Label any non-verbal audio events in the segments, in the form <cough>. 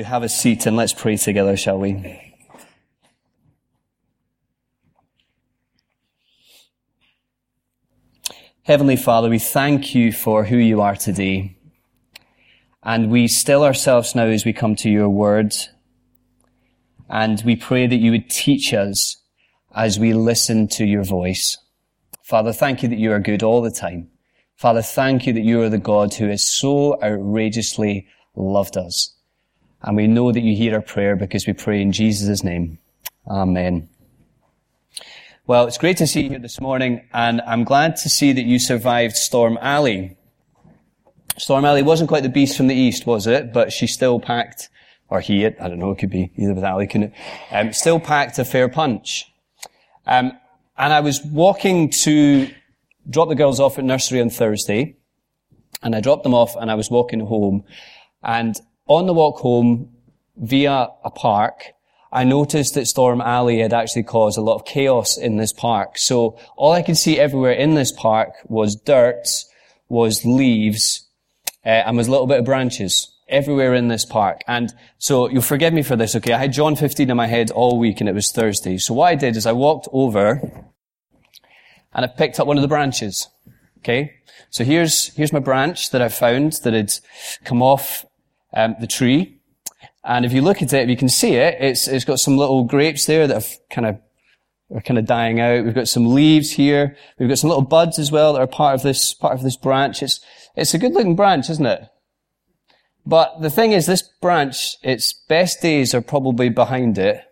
have a seat and let's pray together, shall we? Heavenly Father, we thank you for who you are today. And we still ourselves now as we come to your word. And we pray that you would teach us as we listen to your voice. Father, thank you that you are good all the time. Father, thank you that you are the God who has so outrageously loved us. And we know that you hear our prayer because we pray in Jesus' name. Amen. Well, it's great to see you here this morning, and I'm glad to see that you survived Storm Ali. Storm Ali wasn't quite the beast from the east, was it? But she still packed, or he, I don't know, it could be either with Ali, couldn't it? Um, still packed a fair punch. Um, and I was walking to drop the girls off at nursery on Thursday, and I dropped them off and I was walking home, and on the walk home, via a park, I noticed that Storm Ali had actually caused a lot of chaos in this park. So all I could see everywhere in this park was dirt, was leaves, uh, and was a little bit of branches everywhere in this park. And so you'll forgive me for this, okay? I had John 15 in my head all week and it was Thursday. So what I did is I walked over and I picked up one of the branches. Okay? So here's, here's my branch that I found that had come off um, the tree. And if you look at it, you can see it, it's, it's got some little grapes there that have kind of, are kind of dying out. We've got some leaves here. We've got some little buds as well that are part of this, part of this branch. It's, it's a good looking branch, isn't it? But the thing is, this branch, its best days are probably behind it.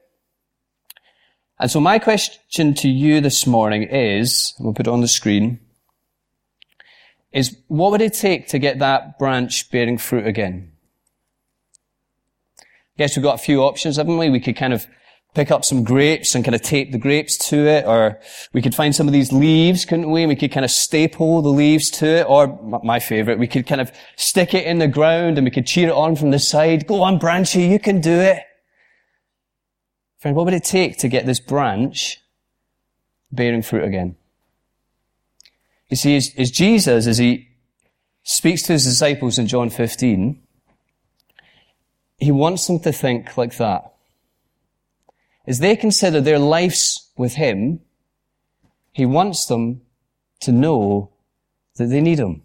And so my question to you this morning is, we'll put it on the screen, is what would it take to get that branch bearing fruit again? Guess we've got a few options, haven't we? We could kind of pick up some grapes and kind of tape the grapes to it, or we could find some of these leaves, couldn't we? And We could kind of staple the leaves to it, or my favorite, we could kind of stick it in the ground and we could cheer it on from the side. Go on, Branchy, you can do it. Friend, what would it take to get this branch bearing fruit again? You see, as Jesus, as he speaks to his disciples in John 15, he wants them to think like that. As they consider their lives with him, he wants them to know that they need him.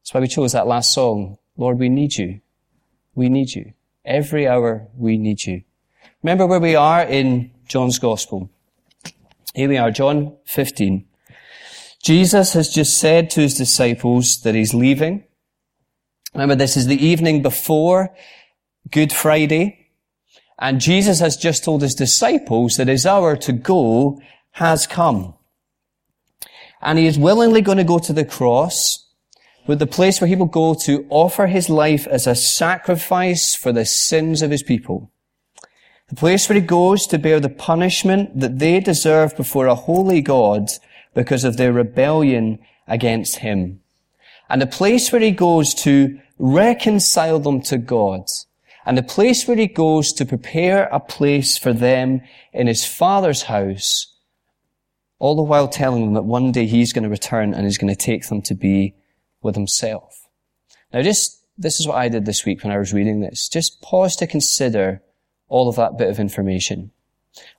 That's why we chose that last song. Lord, we need you. We need you. Every hour we need you. Remember where we are in John's Gospel. Here we are, John 15. Jesus has just said to his disciples that he's leaving. Remember, this is the evening before Good Friday. And Jesus has just told his disciples that his hour to go has come. And he is willingly going to go to the cross with the place where he will go to offer his life as a sacrifice for the sins of his people. The place where he goes to bear the punishment that they deserve before a holy God because of their rebellion against him and the place where he goes to reconcile them to God, and the place where he goes to prepare a place for them in his father's house, all the while telling them that one day he's going to return and he's going to take them to be with himself. Now just, this is what I did this week when I was reading this. Just pause to consider all of that bit of information.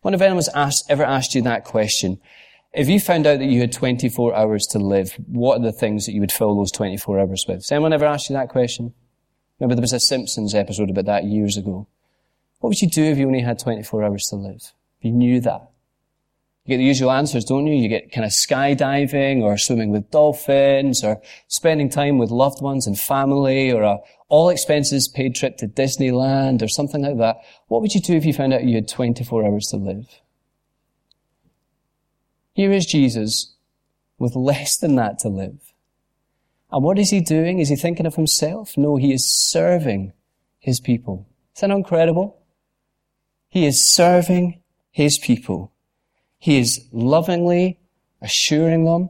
When if anyone's asked, ever asked you that question, if you found out that you had 24 hours to live, what are the things that you would fill those 24 hours with? Has anyone ever asked you that question? Remember there was a Simpsons episode about that years ago. What would you do if you only had 24 hours to live? If you knew that. You get the usual answers, don't you? You get kind of skydiving or swimming with dolphins or spending time with loved ones and family or a all expenses paid trip to Disneyland or something like that. What would you do if you found out you had 24 hours to live? Here is Jesus with less than that to live. And what is he doing? Is he thinking of himself? No, he is serving his people. Is that incredible? He is serving his people. He is lovingly assuring them.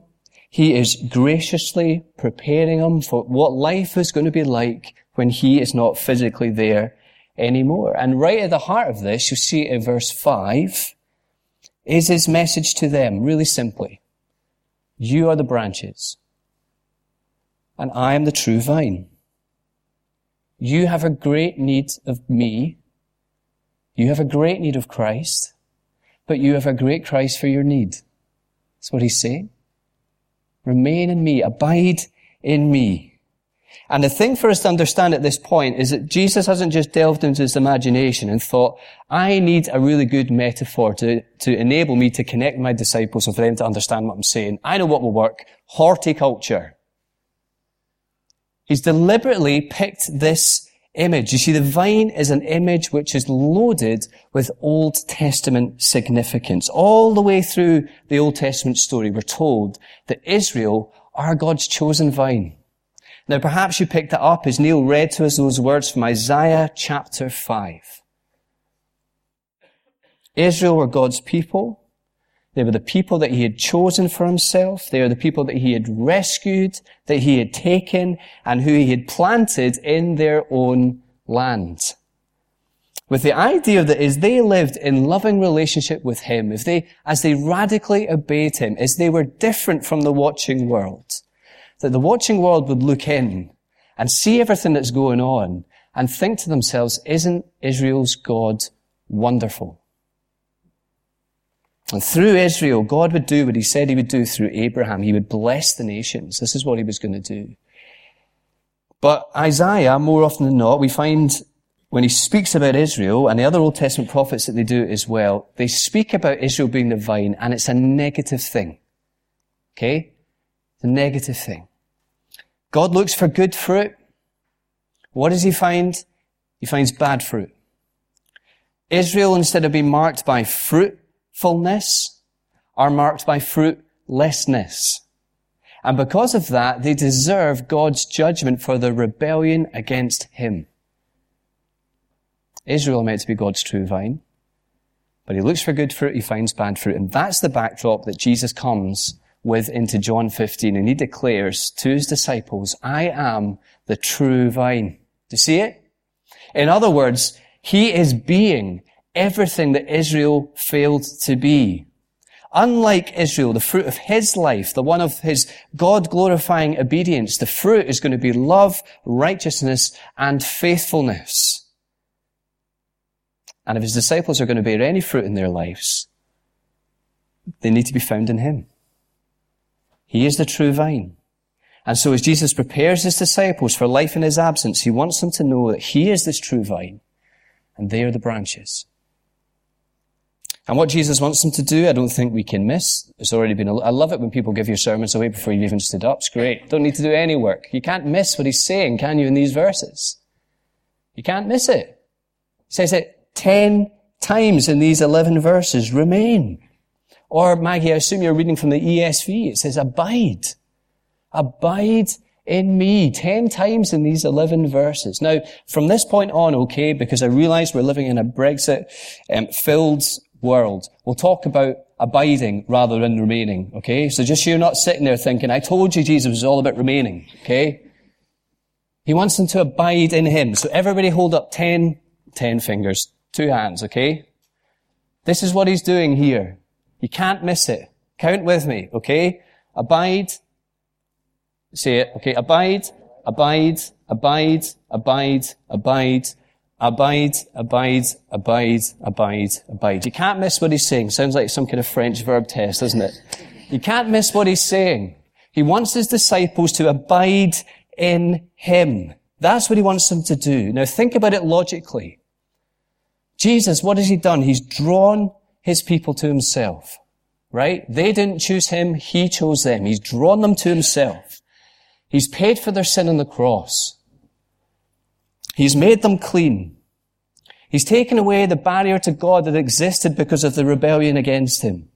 He is graciously preparing them for what life is going to be like when he is not physically there anymore. And right at the heart of this, you see in verse 5, is his message to them really simply. You are the branches, and I am the true vine. you have a great need of me. You have a great need of Christ, but you have a great Christ for your need. That's what he's saying. Remain in me. Abide in me. And the thing for us to understand at this point is that Jesus hasn't just delved into his imagination and thought, I need a really good metaphor to, to enable me to connect my disciples and for them to understand what I'm saying. I know what will work. Horticulture. He's deliberately picked this image. You see, the vine is an image which is loaded with Old Testament significance. All the way through the Old Testament story, we're told that Israel are God's chosen vine. Now perhaps you picked it up as Neil read to us those words from Isaiah chapter 5. Israel were God's people. They were the people that he had chosen for himself. They are the people that he had rescued, that he had taken, and who he had planted in their own land. With the idea that as they lived in loving relationship with him, if they, as they radically obeyed him, as they were different from the watching world, that the watching world would look in and see everything that's going on and think to themselves, isn't Israel's God wonderful? And through Israel, God would do what he said he would do through Abraham. He would bless the nations. This is what he was going to do. But Isaiah, more often than not, we find when he speaks about Israel and the other Old Testament prophets that they do as well, they speak about Israel being the vine and it's a negative thing. Okay? A negative thing. God looks for good fruit. What does he find? He finds bad fruit. Israel, instead of being marked by fruitfulness, are marked by fruitlessness. And because of that, they deserve God's judgment for their rebellion against Him. Israel meant to be God's true vine. But he looks for good fruit, he finds bad fruit. And that's the backdrop that Jesus comes with into John 15 and he declares to his disciples, I am the true vine. Do you see it? In other words, he is being everything that Israel failed to be. Unlike Israel, the fruit of his life, the one of his God glorifying obedience, the fruit is going to be love, righteousness, and faithfulness. And if his disciples are going to bear any fruit in their lives, they need to be found in him. He is the true vine. And so as Jesus prepares his disciples for life in his absence, he wants them to know that he is this true vine and they are the branches. And what Jesus wants them to do, I don't think we can miss. It's already been, I love it when people give your sermons away before you've even stood up. It's great. Don't need to do any work. You can't miss what he's saying, can you, in these verses? You can't miss it. He says it ten times in these eleven verses. Remain. Or Maggie, I assume you're reading from the ESV. It says, abide. Abide in me. Ten times in these 11 verses. Now, from this point on, okay, because I realize we're living in a Brexit um, filled world, we'll talk about abiding rather than remaining, okay? So just so you're not sitting there thinking, I told you Jesus was all about remaining, okay? He wants them to abide in him. So everybody hold up ten, ten fingers, two hands, okay? This is what he's doing here. You can't miss it. Count with me, okay? Abide. Say it, okay? Abide, abide, abide, abide, abide, abide, abide, abide, abide, abide. You can't miss what he's saying. Sounds like some kind of French verb test, doesn't it? You can't miss what he's saying. He wants his disciples to abide in him. That's what he wants them to do. Now think about it logically. Jesus, what has he done? He's drawn his people to himself. Right? They didn't choose him, he chose them. He's drawn them to himself. He's paid for their sin on the cross. He's made them clean. He's taken away the barrier to God that existed because of the rebellion against him.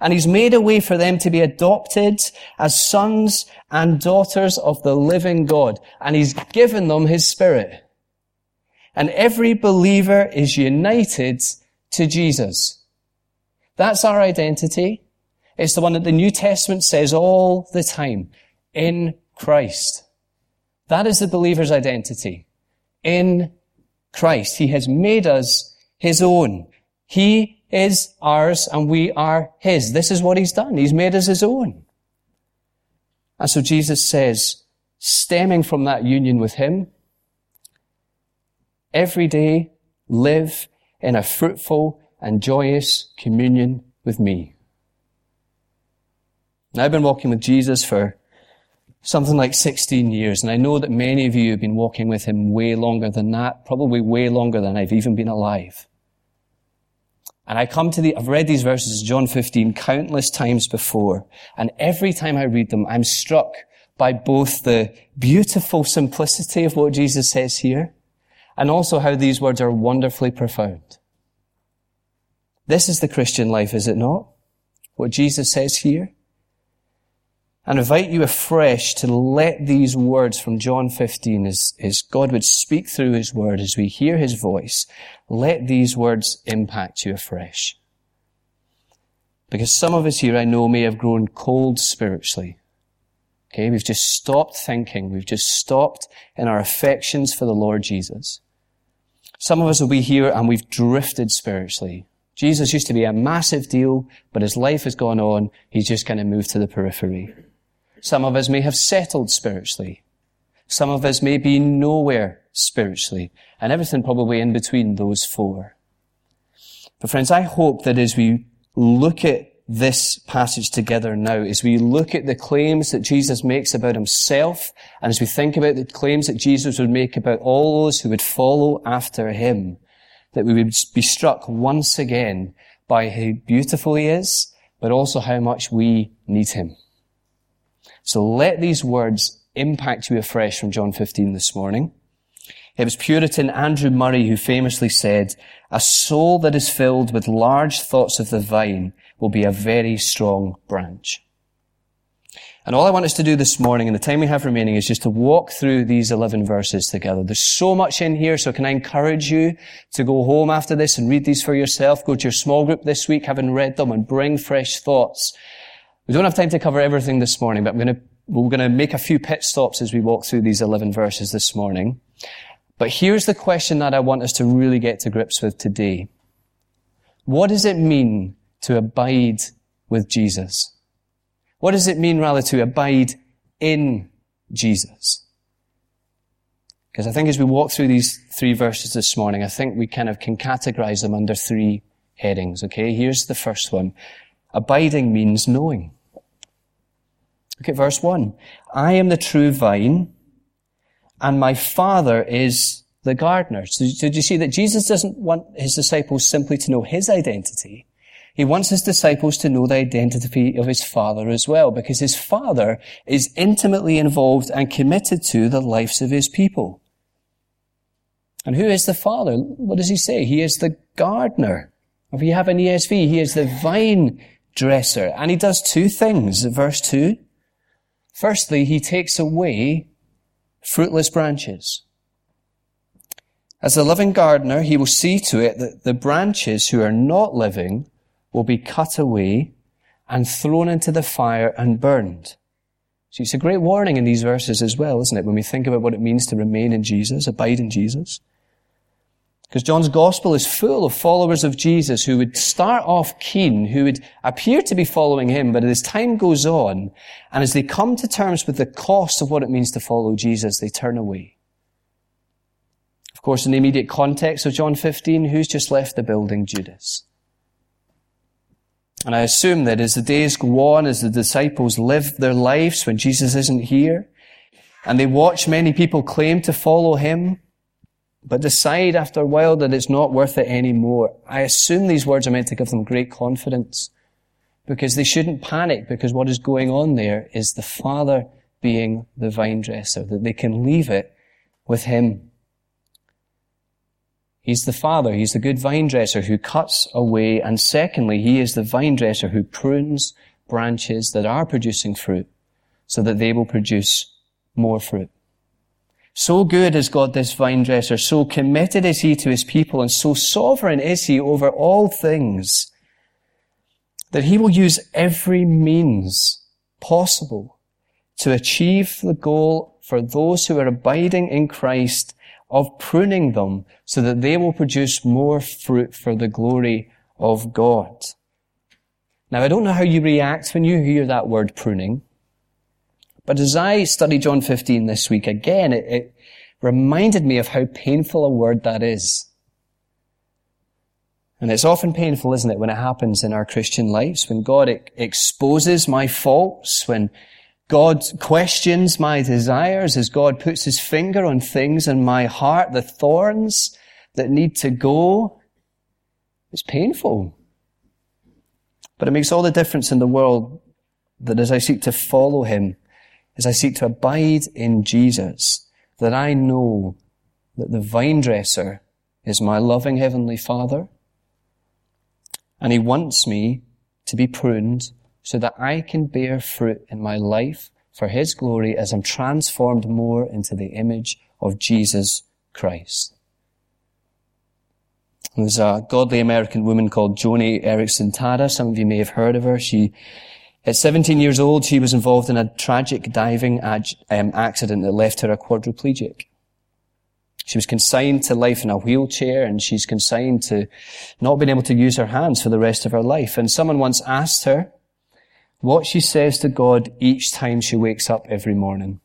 And he's made a way for them to be adopted as sons and daughters of the living God. And he's given them his spirit. And every believer is united to Jesus. That's our identity. It's the one that the New Testament says all the time. In Christ. That is the believer's identity. In Christ. He has made us his own. He is ours and we are his. This is what he's done. He's made us his own. And so Jesus says, stemming from that union with him, every day live in a fruitful and joyous communion with me. Now, I've been walking with Jesus for something like 16 years, and I know that many of you have been walking with him way longer than that, probably way longer than I've even been alive. And I come to the, I've read these verses, John 15, countless times before, and every time I read them, I'm struck by both the beautiful simplicity of what Jesus says here, and also how these words are wonderfully profound. This is the Christian life, is it not? What Jesus says here? And invite you afresh to let these words from John 15 as, as God would speak through His word, as we hear His voice, let these words impact you afresh. Because some of us here I know may have grown cold spiritually. Okay, we've just stopped thinking. We've just stopped in our affections for the Lord Jesus. Some of us will be here and we've drifted spiritually. Jesus used to be a massive deal, but as life has gone on, he's just kind of moved to the periphery. Some of us may have settled spiritually. Some of us may be nowhere spiritually, and everything probably in between those four. But friends, I hope that as we look at this passage together now as we look at the claims that Jesus makes about himself and as we think about the claims that Jesus would make about all those who would follow after him, that we would be struck once again by how beautiful he is, but also how much we need him. So let these words impact you afresh from John 15 this morning. It was Puritan Andrew Murray who famously said, a soul that is filled with large thoughts of the vine will be a very strong branch. And all I want us to do this morning and the time we have remaining is just to walk through these 11 verses together. There's so much in here, so can I encourage you to go home after this and read these for yourself? Go to your small group this week, having read them, and bring fresh thoughts. We don't have time to cover everything this morning, but I'm going to, we're going to make a few pit stops as we walk through these 11 verses this morning. But here's the question that I want us to really get to grips with today. What does it mean to abide with Jesus? What does it mean rather to abide in Jesus? Because I think as we walk through these three verses this morning, I think we kind of can categorize them under three headings, okay? Here's the first one. Abiding means knowing. Look at verse one. I am the true vine, and my father is the gardener. So did you see that Jesus doesn't want his disciples simply to know his identity? He wants his disciples to know the identity of his father as well, because his father is intimately involved and committed to the lives of his people. And who is the father? What does he say? He is the gardener. If you have an ESV, he is the vine dresser. And he does two things. Verse two. Firstly, he takes away fruitless branches. As the living gardener, he will see to it that the branches who are not living will be cut away and thrown into the fire and burned. See, it's a great warning in these verses as well, isn't it? When we think about what it means to remain in Jesus, abide in Jesus. Because John's gospel is full of followers of Jesus who would start off keen, who would appear to be following him, but as time goes on, and as they come to terms with the cost of what it means to follow Jesus, they turn away. Of course, in the immediate context of John 15, who's just left the building? Judas. And I assume that as the days go on, as the disciples live their lives when Jesus isn't here, and they watch many people claim to follow him, but decide after a while that it's not worth it anymore, I assume these words are meant to give them great confidence. Because they shouldn't panic because what is going on there is the Father being the vine dresser, that they can leave it with Him. He's the Father. He's the good vine dresser who cuts away. And secondly, He is the vine dresser who prunes branches that are producing fruit so that they will produce more fruit. So good is God this vine dresser. So committed is He to His people and so sovereign is He over all things that He will use every means possible to achieve the goal for those who are abiding in Christ of pruning them so that they will produce more fruit for the glory of God. Now, I don't know how you react when you hear that word pruning, but as I study John 15 this week, again, it, it reminded me of how painful a word that is. And it's often painful, isn't it, when it happens in our Christian lives, when God exposes my faults, when God questions my desires, as God puts his finger on things in my heart, the thorns that need to go. It's painful. But it makes all the difference in the world that as I seek to follow him, as I seek to abide in Jesus, that I know that the vine dresser is my loving heavenly father and he wants me to be pruned so that I can bear fruit in my life for his glory as I'm transformed more into the image of Jesus Christ. There's a godly American woman called Joni Eareckson Tada. Some of you may have heard of her. She, at 17 years old, she was involved in a tragic diving um, accident that left her a quadriplegic. She was consigned to life in a wheelchair and she's consigned to not being able to use her hands for the rest of her life. And someone once asked her what she says to God each time she wakes up every morning.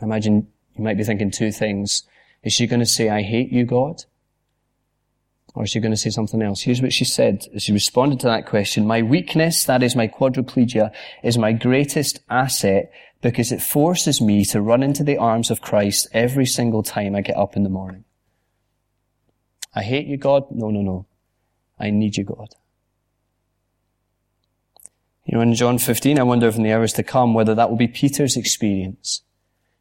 I imagine you might be thinking two things. Is she going to say, I hate you, God? Or is she going to say something else? Here's what she said as she responded to that question. My weakness, that is my quadriplegia, is my greatest asset because it forces me to run into the arms of Christ every single time I get up in the morning. I hate you, God. No, no, no. I need you, God. You know, in John 15, I wonder if in the hours to come whether that will be Peter's experience.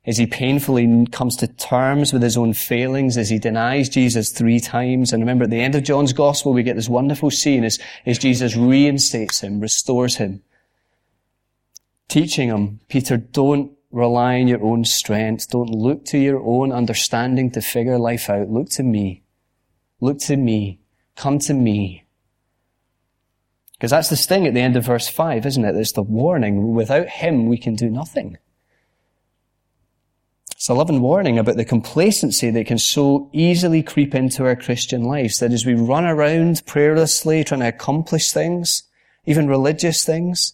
As he painfully comes to terms with his own failings, as he denies Jesus three times. And remember, at the end of John's gospel, we get this wonderful scene as, as Jesus reinstates him, restores him, teaching him, Peter, don't rely on your own strength. Don't look to your own understanding to figure life out. Look to me. Look to me. Come to me. Because that's the sting at the end of verse 5, isn't it? It's the warning. Without him, we can do nothing. It's a loving warning about the complacency that can so easily creep into our Christian lives. That as we run around prayerlessly trying to accomplish things, even religious things,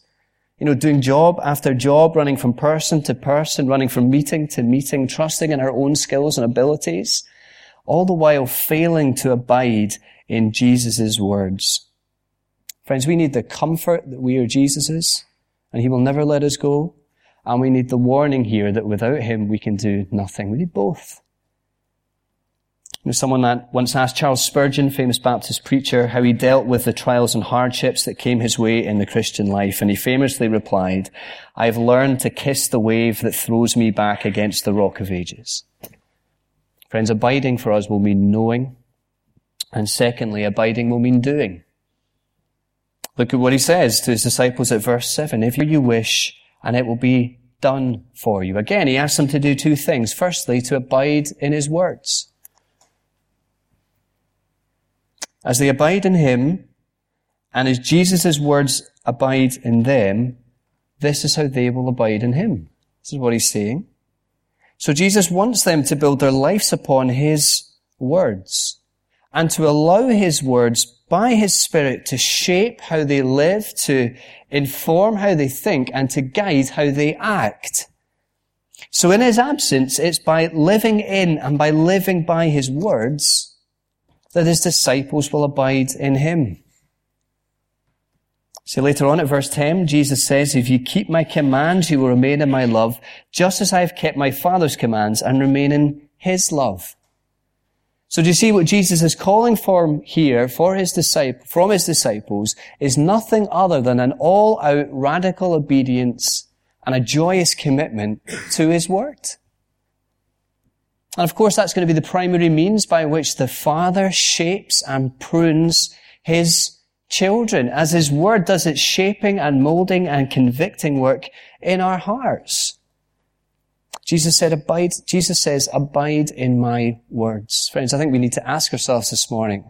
you know, doing job after job, running from person to person, running from meeting to meeting, trusting in our own skills and abilities, all the while failing to abide in Jesus' words. Friends, we need the comfort that we are Jesus's, and He will never let us go. And we need the warning here that without Him we can do nothing. We need both. You know, someone that once asked Charles Spurgeon, famous Baptist preacher, how he dealt with the trials and hardships that came his way in the Christian life. And he famously replied, I've learned to kiss the wave that throws me back against the rock of ages. Friends, abiding for us will mean knowing. And secondly, abiding will mean doing. Look at what he says to his disciples at verse 7. If you wish, and it will be done for you. Again, he asks them to do two things. Firstly, to abide in his words. As they abide in him, and as Jesus' words abide in them, this is how they will abide in him. This is what he's saying. So Jesus wants them to build their lives upon his words and to allow his words by his spirit to shape how they live, to inform how they think, and to guide how they act. So in his absence, it's by living in and by living by his words that his disciples will abide in him. See later on at verse 10, Jesus says, if you keep my commands, you will remain in my love, just as I have kept my Father's commands and remain in his love. So do you see what Jesus is calling for here for his disciple, from his disciples is nothing other than an all-out radical obedience and a joyous commitment to his word. And of course, that's going to be the primary means by which the Father shapes and prunes His children as His Word does its shaping and molding and convicting work in our hearts. Jesus said, abide, Jesus says, abide in my words. Friends, I think we need to ask ourselves this morning,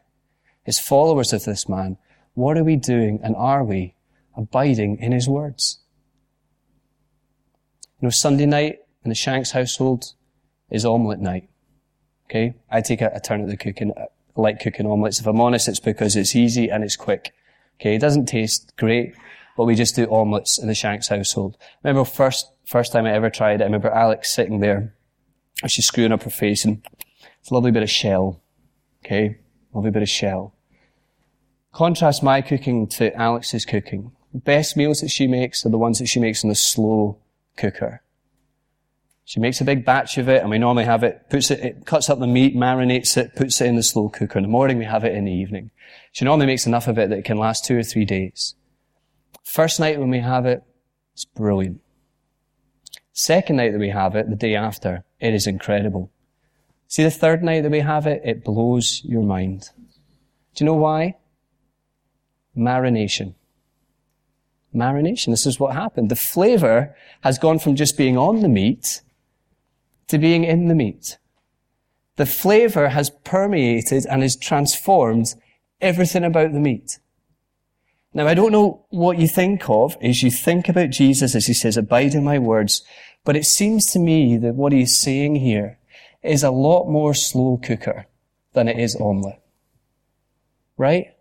as followers of this man, what are we doing and are we abiding in his words? You know, Sunday night in the Shanks household, is omelette night. Okay? I take a, a turn at the cooking. I like cooking omelettes. If I'm honest, it's because it's easy and it's quick. Okay? It doesn't taste great, but we just do omelettes in the Shanks household. Remember first, first time I ever tried it, I remember Alex sitting there and She's screwing up her face and it's a lovely bit of shell. Okay? Lovely bit of shell. Contrast my cooking to Alex's cooking. The best meals that she makes are the ones that she makes in the slow cooker. She makes a big batch of it, and we normally have it, puts it, it cuts up the meat, marinates it, puts it in the slow cooker. In the morning, we have it in the evening. She normally makes enough of it that it can last two or three days. First night when we have it, it's brilliant. Second night that we have it, the day after, it is incredible. See, the third night that we have it, it blows your mind. Do you know why? Marination. Marination. This is what happened. The flavor has gone from just being on the meat to being in the meat. The flavor has permeated and has transformed everything about the meat. Now, I don't know what you think of as you think about Jesus as he says, abide in my words, but it seems to me that what he's saying here is a lot more slow cooker than it is omelette. Right?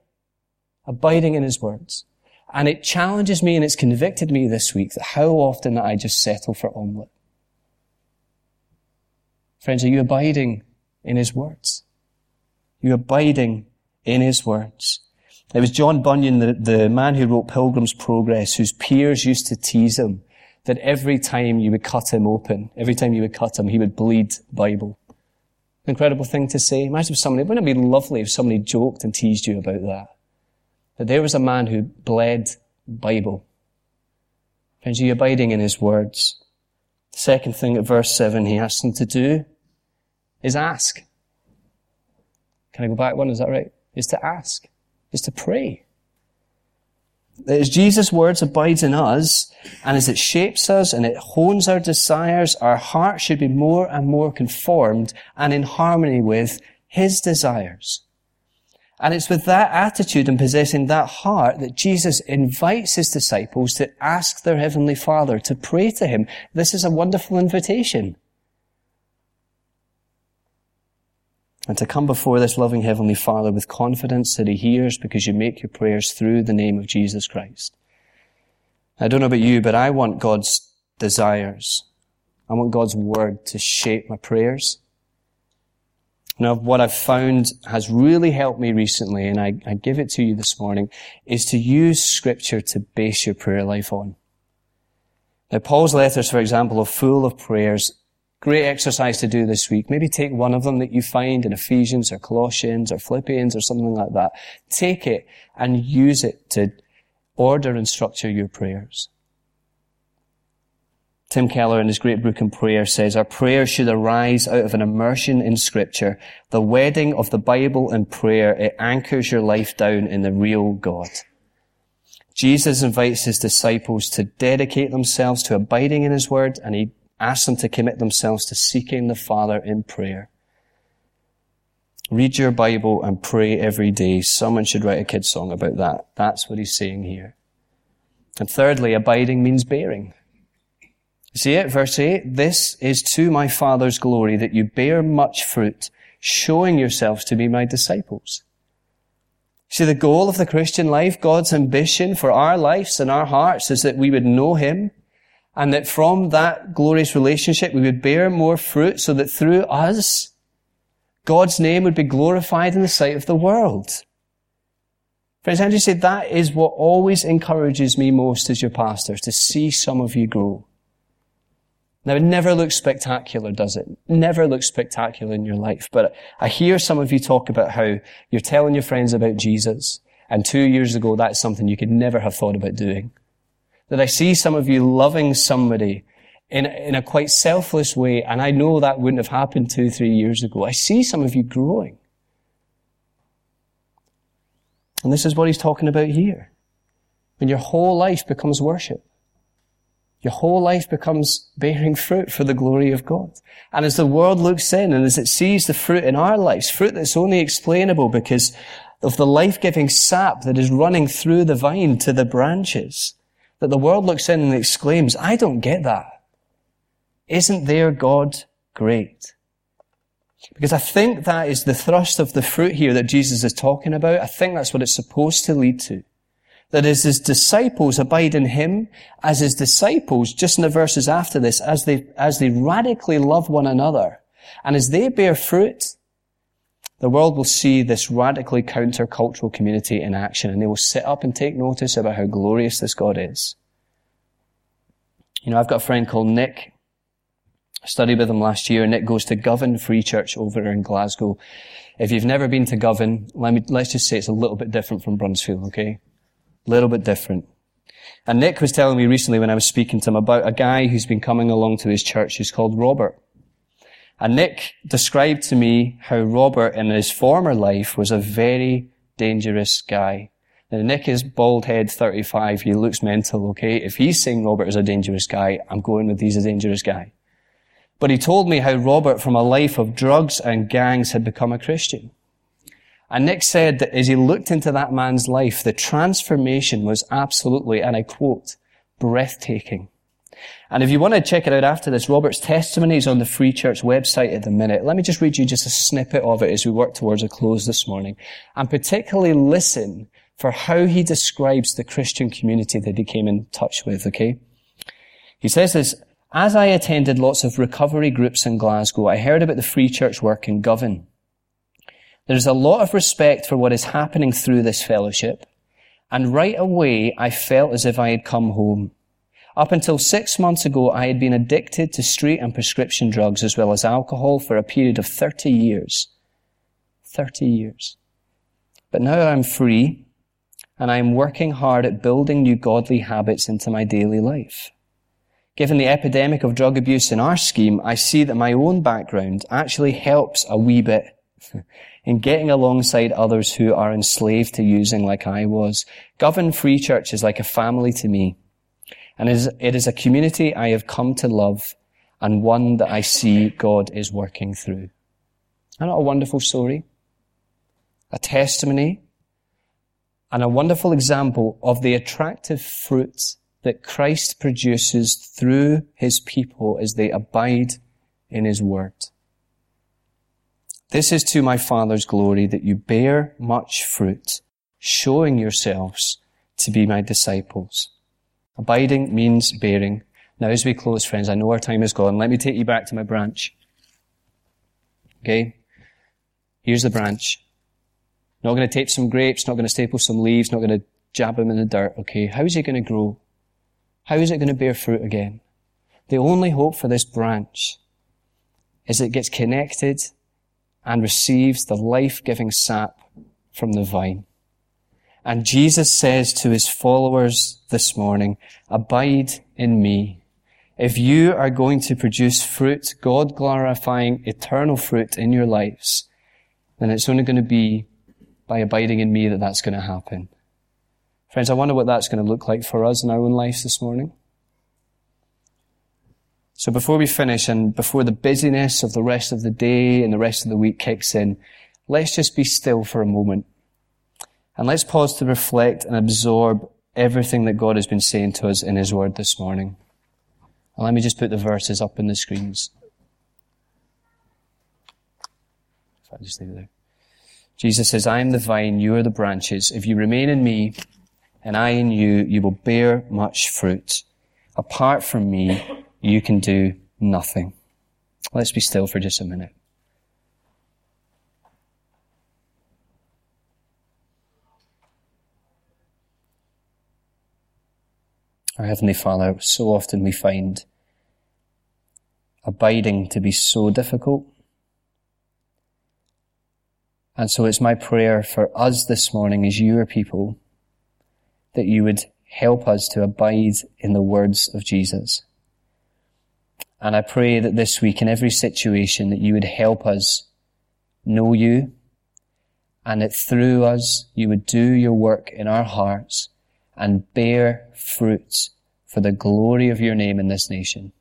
Abiding in his words. And it challenges me and it's convicted me this week that how often that I just settle for omelette. Friends, are you abiding in his words? Are you abiding in his words? It was John Bunyan, the, the man who wrote Pilgrim's Progress, whose peers used to tease him that every time you would cut him open, every time you would cut him, he would bleed Bible. Incredible thing to say. Imagine if somebody, wouldn't it be lovely if somebody joked and teased you about that? That there was a man who bled Bible. Friends, are you abiding in his words? The second thing at verse 7 he asks them to do is ask. Can I go back one? Is that right? Is to ask. Is to pray. As Jesus' words abides in us, and as it shapes us and it hones our desires, our heart should be more and more conformed and in harmony with His desires. And it's with that attitude and possessing that heart that Jesus invites his disciples to ask their heavenly Father to pray to him. This is a wonderful invitation. And to come before this loving heavenly Father with confidence that he hears because you make your prayers through the name of Jesus Christ. I don't know about you, but I want God's desires. I want God's word to shape my prayers. Now, what I've found has really helped me recently, and I, I give it to you this morning, is to use scripture to base your prayer life on. Now, Paul's letters, for example, are full of prayers. Great exercise to do this week. Maybe take one of them that you find in Ephesians or Colossians or Philippians or something like that. Take it and use it to order and structure your prayers. Tim Keller in his great book on prayer says, our prayer should arise out of an immersion in scripture. The wedding of the Bible and prayer, it anchors your life down in the real God. Jesus invites his disciples to dedicate themselves to abiding in his word and he asks them to commit themselves to seeking the Father in prayer. Read your Bible and pray every day. Someone should write a kid's song about that. That's what he's saying here. And thirdly, abiding means bearing. See it? Verse 8. This is to my Father's glory that you bear much fruit, showing yourselves to be my disciples. See, the goal of the Christian life, God's ambition for our lives and our hearts is that we would know Him and that from that glorious relationship we would bear more fruit so that through us, God's name would be glorified in the sight of the world. Friends, Andrew said that is what always encourages me most as your pastor, to see some of you grow. Now, it never looks spectacular, does it? Never looks spectacular in your life. But I hear some of you talk about how you're telling your friends about Jesus. And two years ago, that's something you could never have thought about doing. That I see some of you loving somebody in, in a quite selfless way. And I know that wouldn't have happened two, three years ago. I see some of you growing. And this is what he's talking about here. When your whole life becomes worship. Your whole life becomes bearing fruit for the glory of God. And as the world looks in and as it sees the fruit in our lives, fruit that's only explainable because of the life-giving sap that is running through the vine to the branches, that the world looks in and exclaims, I don't get that. Isn't their God great? Because I think that is the thrust of the fruit here that Jesus is talking about. I think that's what it's supposed to lead to that as his disciples abide in him, as his disciples, just in the verses after this, as they, as they radically love one another, And as they bear fruit, the world will see this radically countercultural community in action and they will sit up and take notice about how glorious this God is. You know, I've got a friend called Nick. I studied with him last year. And Nick goes to Govan Free Church over in Glasgow. If you've never been to Govan, let me, let's just say it's a little bit different from Bruntsfield, okay? A little bit different. And Nick was telling me recently when I was speaking to him about a guy who's been coming along to his church who's called Robert. And Nick described to me how Robert in his former life was a very dangerous guy. Now, Nick is bald head 35. He looks mental, okay? If he's saying Robert is a dangerous guy, I'm going with he's a dangerous guy. But he told me how Robert from a life of drugs and gangs had become a Christian. And Nick said that as he looked into that man's life, the transformation was absolutely, and I quote, breathtaking. And if you want to check it out after this, Robert's testimony is on the Free Church website at the minute. Let me just read you just a snippet of it as we work towards a close this morning. And particularly listen for how he describes the Christian community that he came in touch with, okay? He says this, as I attended lots of recovery groups in Glasgow, I heard about the Free Church work in Govan. There's a lot of respect for what is happening through this fellowship. And right away, I felt as if I had come home. Up until six months ago, I had been addicted to street and prescription drugs as well as alcohol for a period of 30 years. 30 years. But now I'm free and I'm working hard at building new godly habits into my daily life. Given the epidemic of drug abuse in our scheme, I see that my own background actually helps a wee bit <laughs> in getting alongside others who are enslaved to using like I was. Govan Free Church is like a family to me. And it is, a community I have come to love and one that I see God is working through. Isn't that a wonderful story? A testimony and a wonderful example of the attractive fruit that Christ produces through his people as they abide in his word. This is to my Father's glory that you bear much fruit, showing yourselves to be my disciples. Abiding means bearing. Now as we close, friends, I know our time is gone. Let me take you back to my branch. Okay? Here's the branch. Not going to tape some grapes, not going to staple some leaves, not going to jab them in the dirt. Okay, how is it going to grow? How is it going to bear fruit again? The only hope for this branch is it gets connected and receives the life-giving sap from the vine. And Jesus says to his followers this morning, abide in me. If you are going to produce fruit, God glorifying eternal fruit in your lives, then it's only going to be by abiding in me that that's going to happen. Friends, I wonder what that's going to look like for us in our own lives this morning. So before we finish and before the busyness of the rest of the day and the rest of the week kicks in, let's just be still for a moment. And let's pause to reflect and absorb everything that God has been saying to us in His Word this morning. And let me just put the verses up on the screens. If I just leave it there. Jesus says, I am the vine, you are the branches. If you remain in me and I in you, you will bear much fruit. Apart from me, you can do nothing. Let's be still for just a minute. Our Heavenly Father, so often we find abiding to be so difficult. And so it's my prayer for us this morning as your people that you would help us to abide in the words of Jesus. And I pray that this week in every situation that you would help us know you and that through us you would do your work in our hearts and bear fruits for the glory of your name in this nation.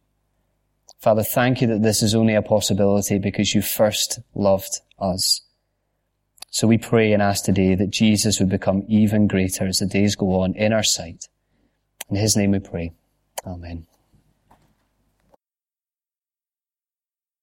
Father, thank you that this is only a possibility because you first loved us. So we pray and ask today that Jesus would become even greater as the days go on in our sight. In his name we pray. Amen.